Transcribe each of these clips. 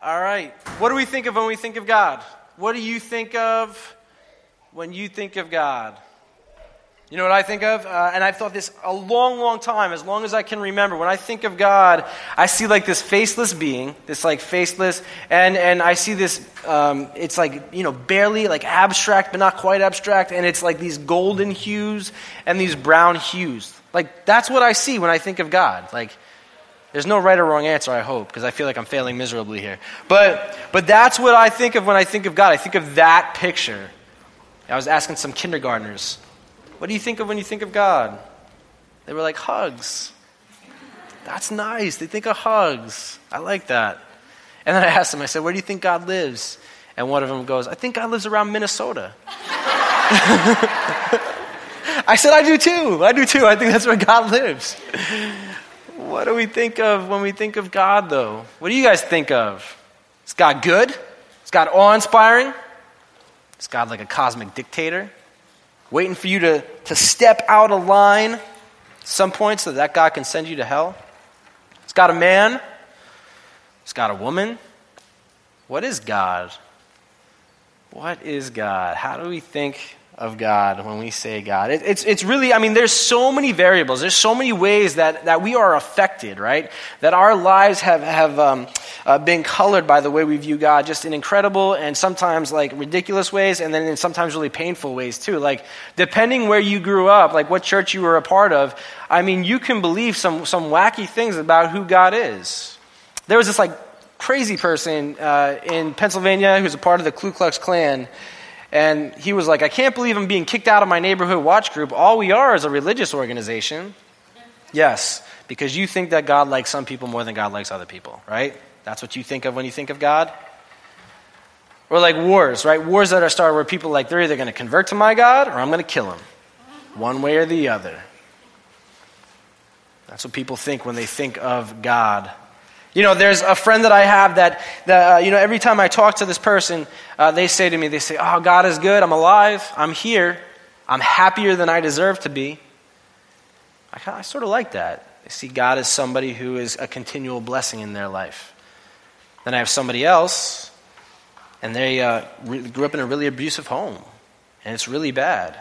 All right. What do we think of when we think of God? What do you think of when you think of God? You know what I think of? Uh, and I've thought this a long, long time, as long as I can remember. When I think of God, I see like this faceless being, this like faceless, and, and I see this, um, it's like, you know, barely like abstract, but not quite abstract, and it's like these golden hues and these brown hues. Like, that's what I see when I think of God. Like, there's no right or wrong answer, I hope, because I feel like I'm failing miserably here. But, but that's what I think of when I think of God. I think of that picture. I was asking some kindergartners what do you think of when you think of God? They were like, hugs. That's nice. They think of hugs. I like that. And then I asked them, I said, where do you think God lives? And one of them goes, I think God lives around Minnesota. I said, I do too. I do too. I think that's where God lives. What do we think of when we think of God, though? What do you guys think of? Is God good? Is God awe inspiring? Is God like a cosmic dictator? waiting for you to, to step out of line at some point so that God can send you to hell? It's got a man, it's got a woman. What is God? What is God? How do we think of God when we say God. It, it's, it's really, I mean, there's so many variables. There's so many ways that, that we are affected, right? That our lives have, have um, uh, been colored by the way we view God, just in incredible and sometimes like ridiculous ways, and then in sometimes really painful ways too. Like, depending where you grew up, like what church you were a part of, I mean, you can believe some, some wacky things about who God is. There was this like crazy person uh, in Pennsylvania who's a part of the Ku Klux Klan and he was like, I can't believe I'm being kicked out of my neighborhood watch group. All we are is a religious organization. Yes, because you think that God likes some people more than God likes other people, right? That's what you think of when you think of God. Or like wars, right? Wars that are started where people like they're either going to convert to my God or I'm going to kill him. One way or the other. That's what people think when they think of God. You know, there's a friend that I have that, that uh, you know, every time I talk to this person, uh, they say to me, they say, Oh, God is good. I'm alive. I'm here. I'm happier than I deserve to be. I, I sort of like that. They see God as somebody who is a continual blessing in their life. Then I have somebody else, and they uh, re- grew up in a really abusive home, and it's really bad.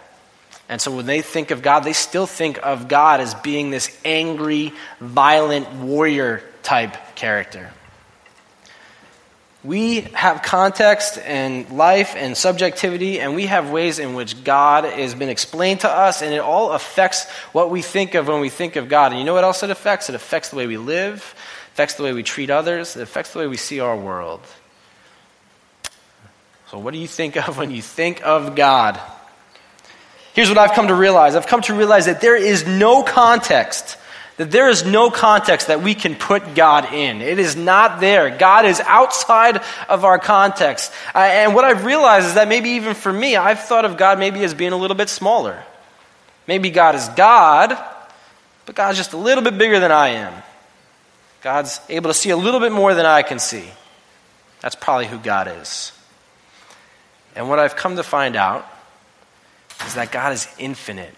And so when they think of God, they still think of God as being this angry, violent warrior type character. We have context and life and subjectivity, and we have ways in which God has been explained to us, and it all affects what we think of when we think of God. And you know what else it affects? It affects the way we live, affects the way we treat others, it affects the way we see our world. So, what do you think of when you think of God? Here's what I've come to realize I've come to realize that there is no context that there is no context that we can put God in. It is not there. God is outside of our context. Uh, and what I've realized is that maybe even for me, I've thought of God maybe as being a little bit smaller. Maybe God is God, but God's just a little bit bigger than I am. God's able to see a little bit more than I can see. That's probably who God is. And what I've come to find out is that God is infinite.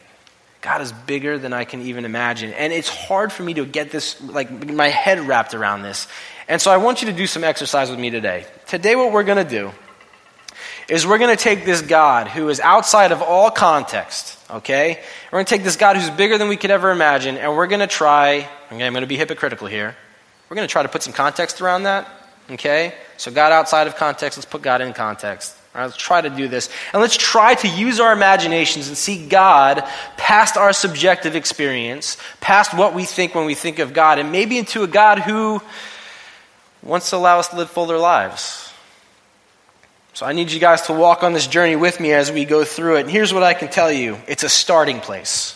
God is bigger than I can even imagine. And it's hard for me to get this, like, my head wrapped around this. And so I want you to do some exercise with me today. Today, what we're going to do is we're going to take this God who is outside of all context, okay? We're going to take this God who's bigger than we could ever imagine, and we're going to try, okay, I'm going to be hypocritical here. We're going to try to put some context around that, okay? So, God outside of context, let's put God in context. Let's try to do this. And let's try to use our imaginations and see God past our subjective experience, past what we think when we think of God, and maybe into a God who wants to allow us to live fuller lives. So I need you guys to walk on this journey with me as we go through it. And here's what I can tell you it's a starting place.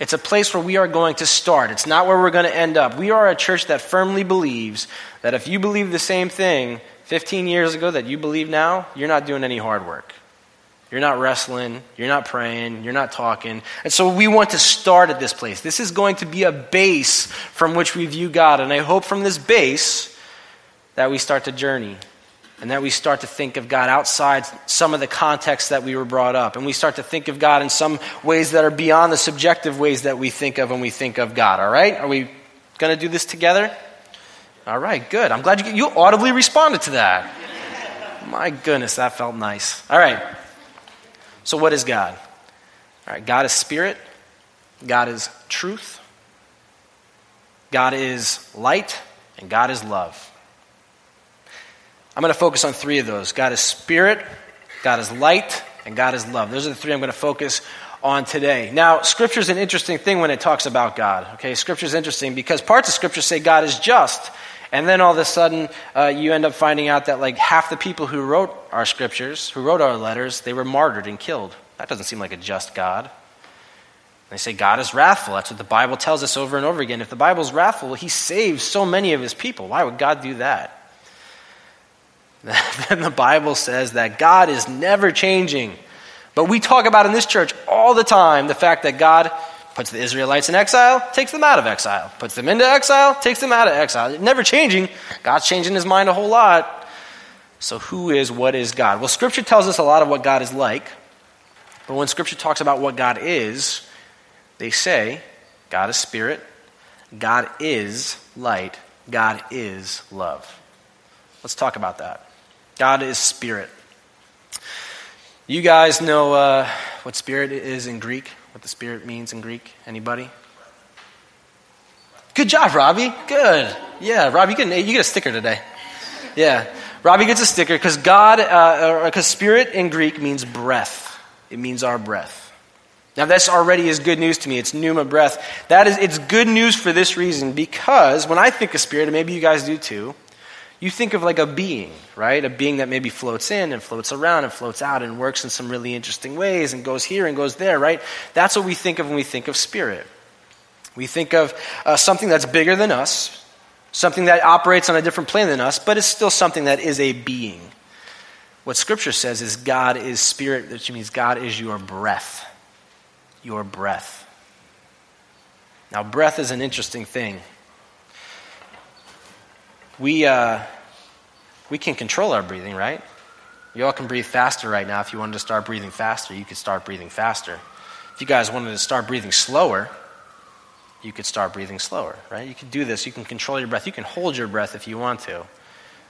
It's a place where we are going to start. It's not where we're going to end up. We are a church that firmly believes that if you believe the same thing, 15 years ago that you believe now, you're not doing any hard work. You're not wrestling. You're not praying. You're not talking. And so we want to start at this place. This is going to be a base from which we view God. And I hope from this base that we start to journey and that we start to think of God outside some of the context that we were brought up. And we start to think of God in some ways that are beyond the subjective ways that we think of when we think of God. All right? Are we going to do this together? All right, good. I'm glad you, you audibly responded to that. My goodness, that felt nice. All right. So, what is God? All right, God is spirit, God is truth, God is light, and God is love. I'm going to focus on three of those God is spirit, God is light, and God is love. Those are the three I'm going to focus on today. Now, Scripture is an interesting thing when it talks about God. Okay, Scripture is interesting because parts of Scripture say God is just, and then all of a sudden uh, you end up finding out that like half the people who wrote our Scriptures, who wrote our letters, they were martyred and killed. That doesn't seem like a just God. They say God is wrathful. That's what the Bible tells us over and over again. If the Bible's wrathful, He saves so many of His people. Why would God do that? then the Bible says that God is never changing. But we talk about in this church all the time the fact that God puts the Israelites in exile, takes them out of exile, puts them into exile, takes them out of exile. Never changing. God's changing his mind a whole lot. So, who is, what is God? Well, Scripture tells us a lot of what God is like. But when Scripture talks about what God is, they say God is spirit, God is light, God is love. Let's talk about that. God is spirit. You guys know uh, what spirit is in Greek? What the spirit means in Greek? Anybody? Good job, Robbie. Good. Yeah, Robbie, you get, you get a sticker today. Yeah. Robbie gets a sticker because God, because uh, spirit in Greek means breath. It means our breath. Now, this already is good news to me. It's pneuma breath. That is, it's good news for this reason because when I think of spirit, and maybe you guys do too, you think of like a being, right? A being that maybe floats in and floats around and floats out and works in some really interesting ways and goes here and goes there, right? That's what we think of when we think of spirit. We think of uh, something that's bigger than us, something that operates on a different plane than us, but it's still something that is a being. What Scripture says is God is spirit, which means God is your breath. Your breath. Now, breath is an interesting thing we, uh, we can control our breathing, right? You all can breathe faster right now. If you wanted to start breathing faster, you could start breathing faster. If you guys wanted to start breathing slower, you could start breathing slower, right? You can do this. You can control your breath. You can hold your breath if you want to. I'm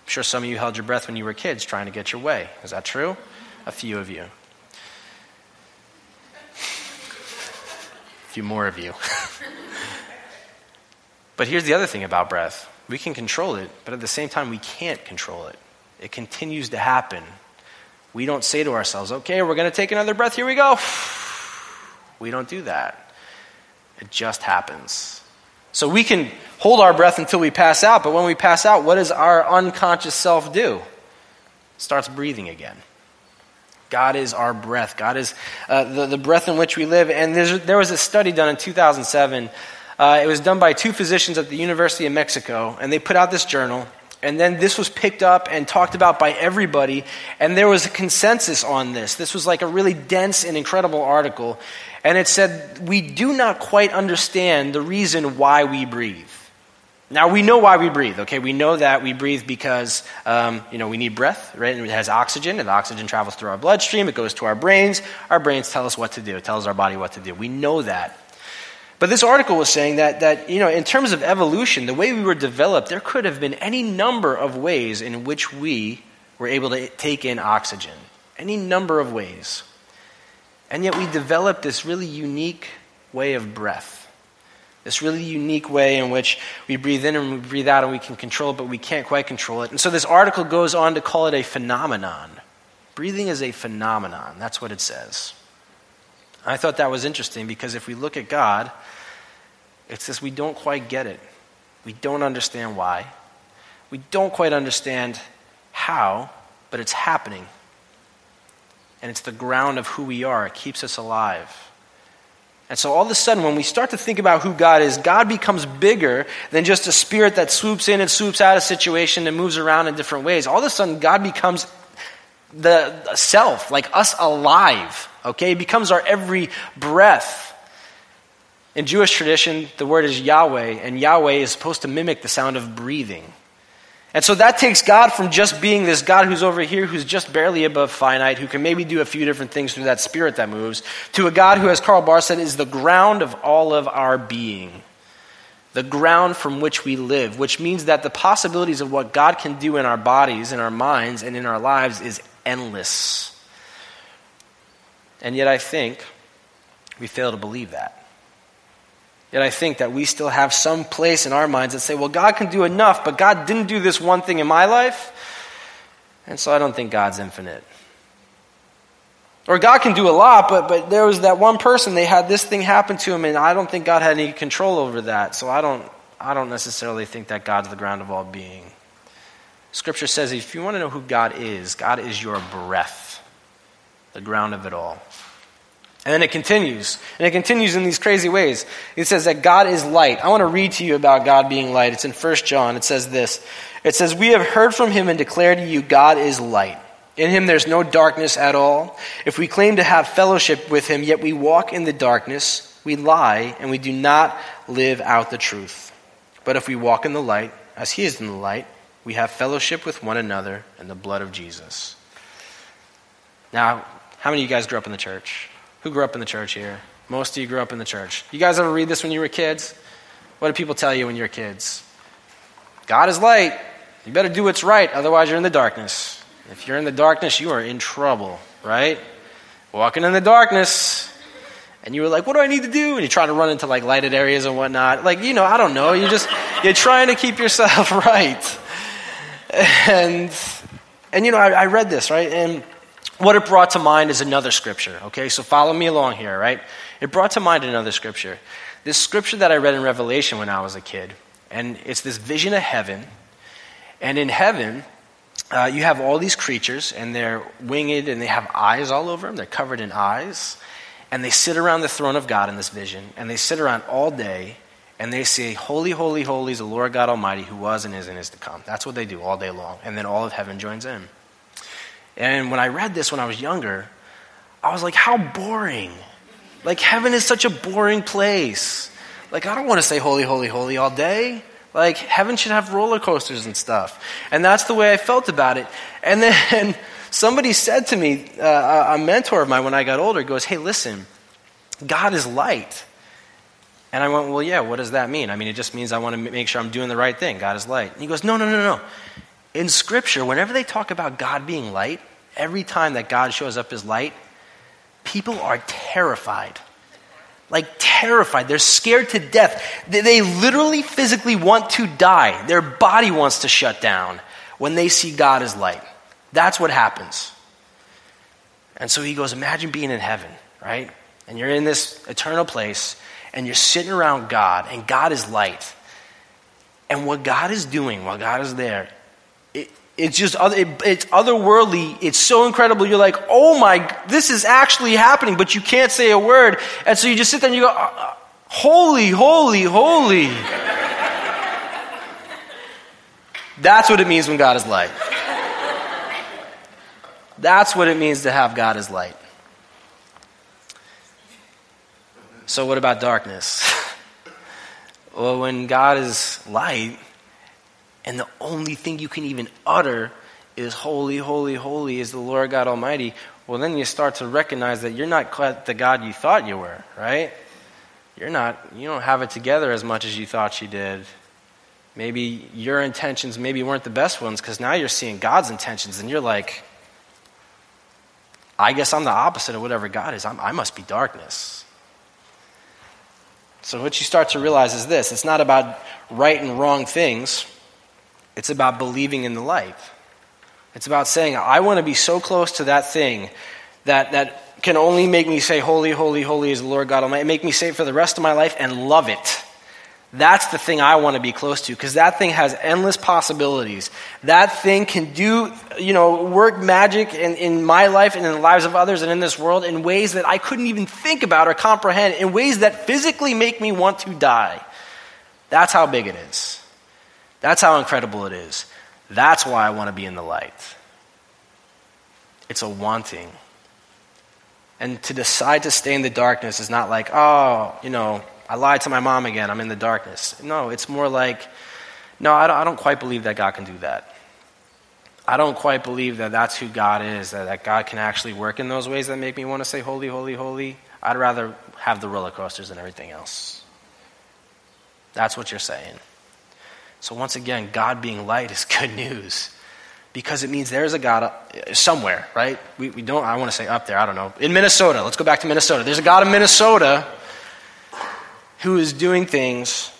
sure some of you held your breath when you were kids trying to get your way. Is that true? A few of you. A few more of you. but here's the other thing about breath we can control it, but at the same time, we can't control it. It continues to happen. We don't say to ourselves, okay, we're going to take another breath, here we go. We don't do that. It just happens. So we can hold our breath until we pass out, but when we pass out, what does our unconscious self do? Starts breathing again. God is our breath. God is uh, the, the breath in which we live. And there was a study done in 2007 uh, it was done by two physicians at the University of Mexico, and they put out this journal. And then this was picked up and talked about by everybody, and there was a consensus on this. This was like a really dense and incredible article. And it said, We do not quite understand the reason why we breathe. Now, we know why we breathe, okay? We know that we breathe because, um, you know, we need breath, right? And it has oxygen, and the oxygen travels through our bloodstream. It goes to our brains. Our brains tell us what to do. It tells our body what to do. We know that. But this article was saying that, that, you know, in terms of evolution, the way we were developed, there could have been any number of ways in which we were able to take in oxygen. Any number of ways. And yet we developed this really unique way of breath. This really unique way in which we breathe in and we breathe out and we can control it, but we can't quite control it. And so this article goes on to call it a phenomenon. Breathing is a phenomenon. That's what it says. I thought that was interesting because if we look at God, it's this we don't quite get it. We don't understand why. We don't quite understand how, but it's happening. And it's the ground of who we are. It keeps us alive. And so all of a sudden, when we start to think about who God is, God becomes bigger than just a spirit that swoops in and swoops out of a situation and moves around in different ways. All of a sudden, God becomes the self, like us alive. Okay? It becomes our every breath. In Jewish tradition, the word is Yahweh, and Yahweh is supposed to mimic the sound of breathing. And so that takes God from just being this God who's over here, who's just barely above finite, who can maybe do a few different things through that spirit that moves, to a God who, as Karl Barth said, is the ground of all of our being. the ground from which we live, which means that the possibilities of what God can do in our bodies, in our minds, and in our lives is endless. And yet, I think we fail to believe that. Yet, I think that we still have some place in our minds that say, well, God can do enough, but God didn't do this one thing in my life, and so I don't think God's infinite. Or God can do a lot, but, but there was that one person, they had this thing happen to him, and I don't think God had any control over that. So I don't, I don't necessarily think that God's the ground of all being. Scripture says if you want to know who God is, God is your breath, the ground of it all. And then it continues. And it continues in these crazy ways. It says that God is light. I want to read to you about God being light. It's in 1 John. It says this It says, We have heard from him and declare to you, God is light. In him there's no darkness at all. If we claim to have fellowship with him, yet we walk in the darkness, we lie and we do not live out the truth. But if we walk in the light, as he is in the light, we have fellowship with one another in the blood of Jesus. Now, how many of you guys grew up in the church? Who grew up in the church here? Most of you grew up in the church. You guys ever read this when you were kids? What do people tell you when you're kids? God is light. You better do what's right, otherwise, you're in the darkness. If you're in the darkness, you are in trouble, right? Walking in the darkness, and you were like, what do I need to do? And you try to run into like lighted areas and whatnot. Like, you know, I don't know. You just, you're trying to keep yourself right. And, and you know, I, I read this, right? And what it brought to mind is another scripture, okay? So follow me along here, right? It brought to mind another scripture. This scripture that I read in Revelation when I was a kid. And it's this vision of heaven. And in heaven, uh, you have all these creatures, and they're winged, and they have eyes all over them. They're covered in eyes. And they sit around the throne of God in this vision, and they sit around all day, and they say, Holy, holy, holy is the Lord God Almighty, who was and is and is to come. That's what they do all day long. And then all of heaven joins in. And when I read this when I was younger, I was like, how boring. Like, heaven is such a boring place. Like, I don't want to say holy, holy, holy all day. Like, heaven should have roller coasters and stuff. And that's the way I felt about it. And then somebody said to me, uh, a mentor of mine when I got older, goes, Hey, listen, God is light. And I went, Well, yeah, what does that mean? I mean, it just means I want to make sure I'm doing the right thing. God is light. And he goes, No, no, no, no. In Scripture, whenever they talk about God being light, every time that God shows up as light, people are terrified like terrified. They're scared to death. They, they, literally physically want to die. Their body wants to shut down when they see God as light. That's what happens. And so he goes, Imagine being in heaven, right? And you're in this eternal place, and you're sitting around God, and God is light. And what God is doing while God is there it's just it, it's otherworldly. It's so incredible. You're like oh my this is actually happening but you can't say a word. And so you just sit there and you go uh, uh holy holy holy. That's what it means when god is light. That's what it means to have god as light. So what about darkness? Well when god is light and the only thing you can even utter is holy, holy, holy is the Lord God Almighty, well, then you start to recognize that you're not quite the God you thought you were, right? You're not, you don't have it together as much as you thought you did. Maybe your intentions maybe weren't the best ones because now you're seeing God's intentions and you're like, I guess I'm the opposite of whatever God is. I'm, i must be darkness. So, what you start to realize is this it's not about right and wrong things. It's about believing in the light. It's about saying, I want to be so close to that thing that, that can only make me say, Holy, holy, holy is the Lord God Almighty, make me say it for the rest of my life and love it. That's the thing I want to be close to because that thing has endless possibilities. That thing can do, you know, work magic in, in my life and in the lives of others and in this world in ways that I couldn't even think about or comprehend, in ways that physically make me want to die. That's how big it is. That's how incredible it is. That's why I want to be in the light. It's a wanting. And to decide to stay in the darkness is not like, oh, you know, I lied to my mom again, I'm in the darkness. No, it's more like, no, I don't, I don't quite believe that God can do that. I don't quite believe that that's who God is, that, that God can actually work in those ways that make me want to say, holy, holy, holy. I'd rather have the roller coasters than everything else. That's what you're saying. So, once again, God being light is good news because it means there's a God uh, somewhere, right? We, we don't, I want to say up there, I don't know. In Minnesota, let's go back to Minnesota. There's a God in Minnesota who is doing things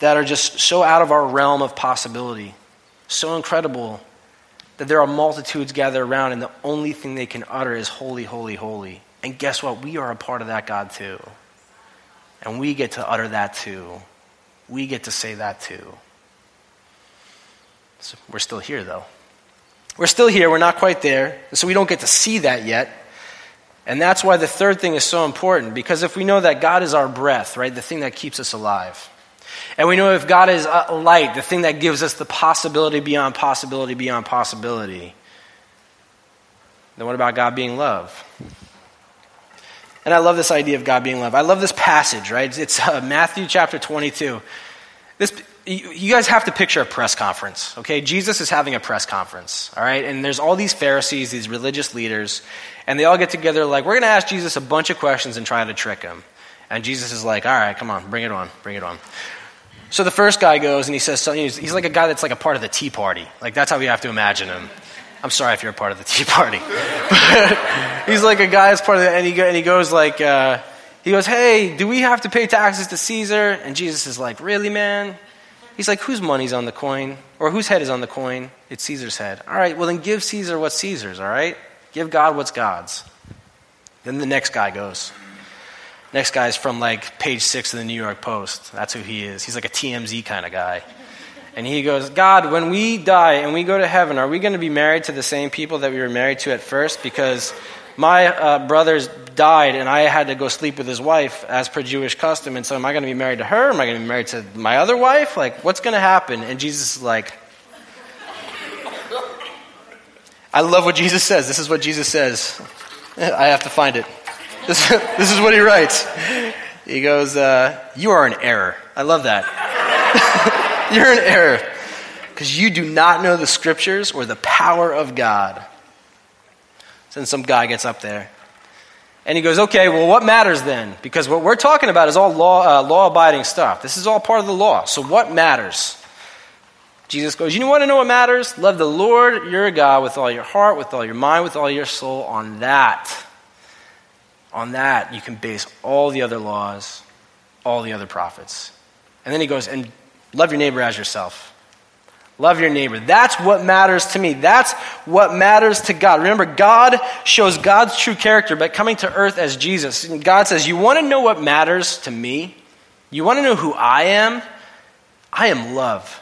that are just so out of our realm of possibility, so incredible that there are multitudes gathered around, and the only thing they can utter is holy, holy, holy. And guess what? We are a part of that God too. And we get to utter that too. We get to say that too. So we're still here, though. We're still here. We're not quite there. So we don't get to see that yet. And that's why the third thing is so important. Because if we know that God is our breath, right, the thing that keeps us alive, and we know if God is a light, the thing that gives us the possibility beyond possibility beyond possibility, then what about God being love? And I love this idea of God being love. I love this passage, right? It's uh, Matthew chapter 22. This, you guys have to picture a press conference, okay? Jesus is having a press conference, all right? And there's all these Pharisees, these religious leaders, and they all get together like, we're going to ask Jesus a bunch of questions and try to trick him. And Jesus is like, all right, come on, bring it on, bring it on. So the first guy goes and he says, he's like a guy that's like a part of the Tea Party. Like, that's how we have to imagine him. I'm sorry if you're a part of the Tea Party. he's like a guy that's part of the, and he, and he goes like, uh, he goes, hey, do we have to pay taxes to Caesar? And Jesus is like, really, man? He's like, whose money's on the coin? Or whose head is on the coin? It's Caesar's head. All right, well then give Caesar what's Caesar's, all right? Give God what's God's. Then the next guy goes. Next guy is from like page six of the New York Post. That's who he is. He's like a TMZ kind of guy. And he goes, God, when we die and we go to heaven, are we going to be married to the same people that we were married to at first? Because my uh, brothers died and I had to go sleep with his wife as per Jewish custom. And so am I going to be married to her? Am I going to be married to my other wife? Like, what's going to happen? And Jesus is like, I love what Jesus says. This is what Jesus says. I have to find it. This, this is what he writes. He goes, uh, You are an error. I love that. You're an error because you do not know the scriptures or the power of God. Then some guy gets up there and he goes, Okay, well, what matters then? Because what we're talking about is all law, uh, law abiding stuff. This is all part of the law. So what matters? Jesus goes, You want to know what matters? Love the Lord your God with all your heart, with all your mind, with all your soul. On that, on that, you can base all the other laws, all the other prophets. And then he goes, And love your neighbor as yourself. Love your neighbor. That's what matters to me. That's what matters to God. Remember, God shows God's true character by coming to earth as Jesus. And God says, You want to know what matters to me? You want to know who I am? I am love.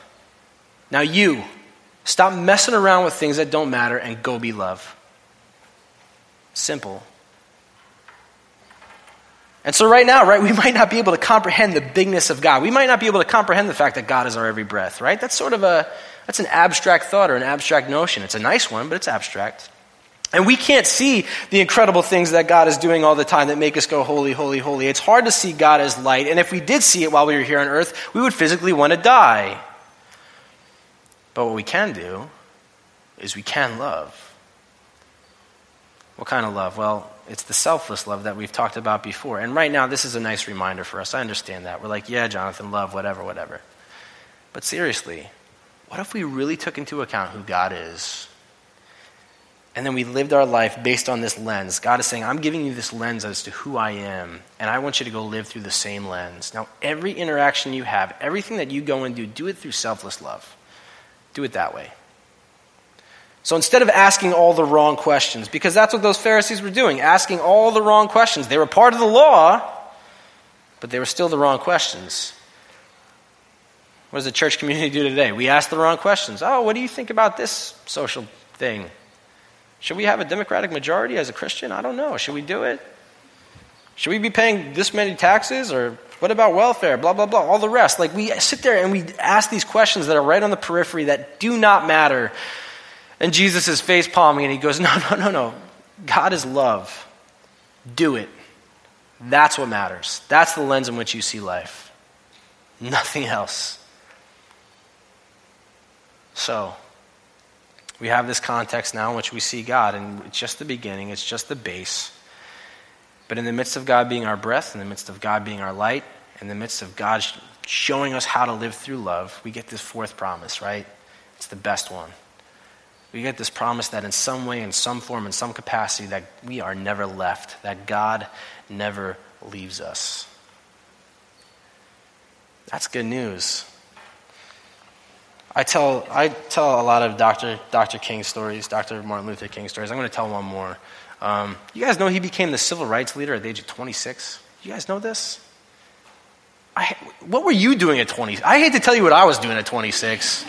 Now, you, stop messing around with things that don't matter and go be love. Simple. And so, right now, right, we might not be able to comprehend the bigness of God. We might not be able to comprehend the fact that God is our every breath, right? That's sort of a, that's an abstract thought or an abstract notion. It's a nice one, but it's abstract. And we can't see the incredible things that God is doing all the time that make us go, holy, holy, holy. It's hard to see God as light. And if we did see it while we were here on earth, we would physically want to die. But what we can do is we can love. What kind of love? Well, it's the selfless love that we've talked about before. And right now, this is a nice reminder for us. I understand that. We're like, yeah, Jonathan, love, whatever, whatever. But seriously, what if we really took into account who God is? And then we lived our life based on this lens. God is saying, I'm giving you this lens as to who I am, and I want you to go live through the same lens. Now, every interaction you have, everything that you go and do, do it through selfless love. Do it that way. So instead of asking all the wrong questions, because that's what those Pharisees were doing, asking all the wrong questions. They were part of the law, but they were still the wrong questions. What does the church community do today? We ask the wrong questions. Oh, what do you think about this social thing? Should we have a Democratic majority as a Christian? I don't know. Should we do it? Should we be paying this many taxes? Or what about welfare? Blah, blah, blah. All the rest. Like we sit there and we ask these questions that are right on the periphery that do not matter and Jesus is face palming and he goes, No, no, no, no. God is love. Do it. That's what matters. That's the lens in which you see life. Nothing else. So, we have this context now in which we see God, and it's just the beginning, it's just the base. But in the midst of God being our breath, in the midst of God being our light, in the midst of God showing us how to live through love, we get this fourth promise, right? It's the best one. We get this promise that in some way, in some form, in some capacity, that we are never left, that God never leaves us. That's good news. I tell, I tell a lot of Dr. Dr. King stories, Dr. Martin Luther King stories. I'm going to tell one more. Um, you guys know he became the civil rights leader at the age of 26? You guys know this? I, what were you doing at 20? I hate to tell you what I was doing at 26.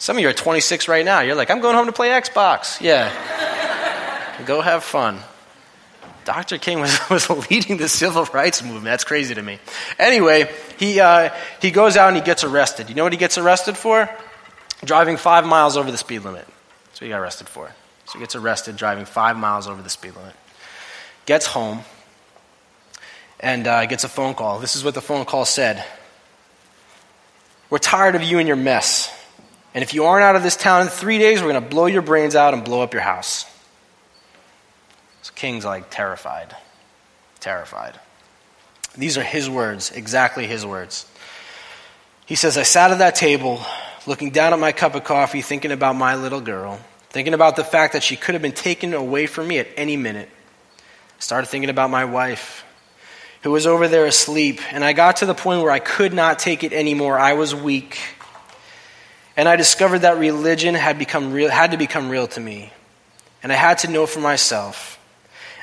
Some of you are 26 right now. You're like, I'm going home to play Xbox. Yeah. Go have fun. Dr. King was, was leading the civil rights movement. That's crazy to me. Anyway, he, uh, he goes out and he gets arrested. You know what he gets arrested for? Driving five miles over the speed limit. That's what he got arrested for. So he gets arrested driving five miles over the speed limit. Gets home and uh, gets a phone call. This is what the phone call said We're tired of you and your mess. And if you aren't out of this town in three days, we're going to blow your brains out and blow up your house. So King's like terrified. Terrified. These are his words, exactly his words. He says, I sat at that table, looking down at my cup of coffee, thinking about my little girl, thinking about the fact that she could have been taken away from me at any minute. Started thinking about my wife, who was over there asleep, and I got to the point where I could not take it anymore. I was weak. And I discovered that religion had, become real, had to become real to me. And I had to know for myself.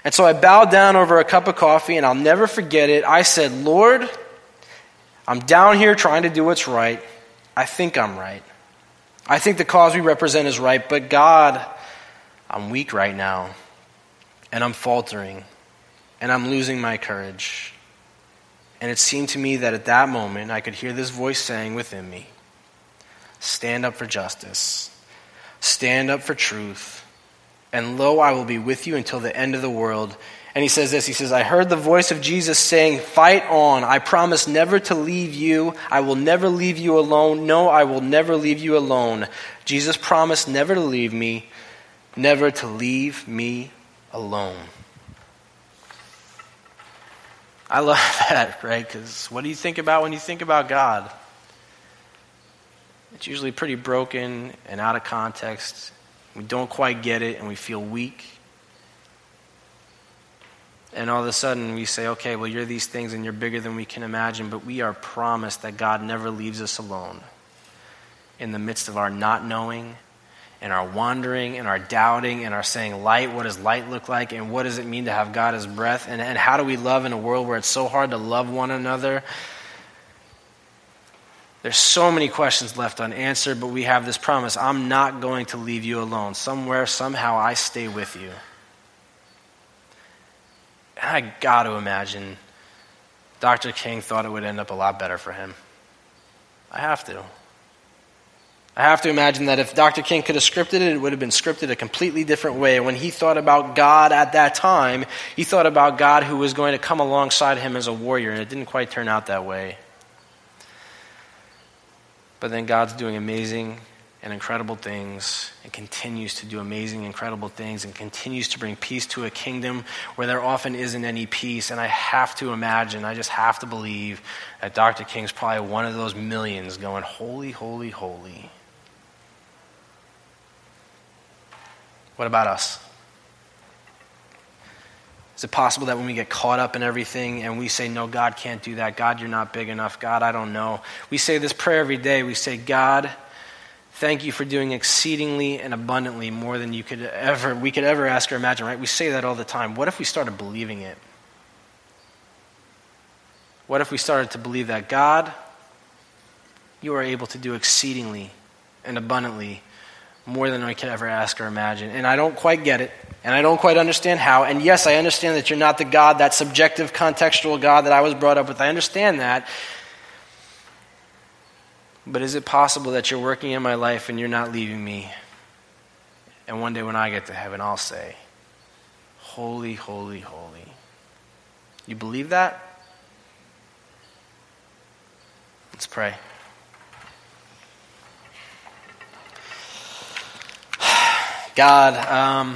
And so I bowed down over a cup of coffee, and I'll never forget it. I said, Lord, I'm down here trying to do what's right. I think I'm right. I think the cause we represent is right, but God, I'm weak right now, and I'm faltering, and I'm losing my courage. And it seemed to me that at that moment I could hear this voice saying within me, Stand up for justice, stand up for truth, and lo, I will be with you until the end of the world. And he says this He says, I heard the voice of Jesus saying, Fight on. I promise never to leave you. I will never leave you alone. No, I will never leave you alone. Jesus promised never to leave me, never to leave me alone. I love that, right? Because what do you think about when you think about God? It's usually pretty broken and out of context. We don't quite get it and we feel weak. And all of a sudden we say, okay, well, you're these things and you're bigger than we can imagine, but we are promised that God never leaves us alone in the midst of our not knowing and our wandering and our doubting and our saying light what does light look like and what does it mean to have god as breath and, and how do we love in a world where it's so hard to love one another there's so many questions left unanswered, but we have this promise I'm not going to leave you alone. Somewhere, somehow, I stay with you. And I got to imagine Dr. King thought it would end up a lot better for him. I have to. I have to imagine that if Dr. King could have scripted it, it would have been scripted a completely different way. When he thought about God at that time, he thought about God who was going to come alongside him as a warrior, and it didn't quite turn out that way. But then God's doing amazing and incredible things and continues to do amazing, incredible things and continues to bring peace to a kingdom where there often isn't any peace. And I have to imagine, I just have to believe that Dr. King's probably one of those millions going, Holy, holy, holy. What about us? Is it possible that when we get caught up in everything and we say, No, God can't do that. God, you're not big enough. God, I don't know. We say this prayer every day. We say, God, thank you for doing exceedingly and abundantly more than you could ever, we could ever ask or imagine, right? We say that all the time. What if we started believing it? What if we started to believe that God, you are able to do exceedingly and abundantly more than I could ever ask or imagine? And I don't quite get it. And I don't quite understand how. And yes, I understand that you're not the God, that subjective, contextual God that I was brought up with. I understand that. But is it possible that you're working in my life and you're not leaving me? And one day when I get to heaven, I'll say, Holy, holy, holy. You believe that? Let's pray. God, um,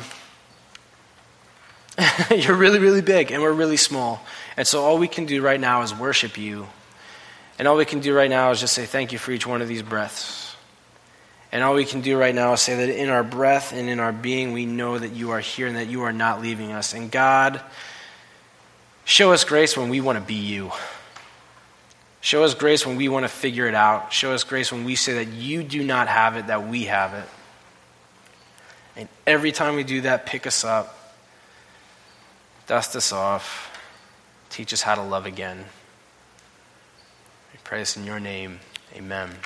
You're really, really big, and we're really small. And so all we can do right now is worship you And all we can do right now is just say thank you for each one of these breaths. And all we can do right now is say that in our breath and in our being, we know that you are here and that you are not leaving us. And God, show us grace when we want to be you. Show us grace when we want to figure it out. Show us grace when we say that you do not have it, that we have it. And every time we do that, pick us up, dust us off, teach us how to love again. We pray this in your name. Amen.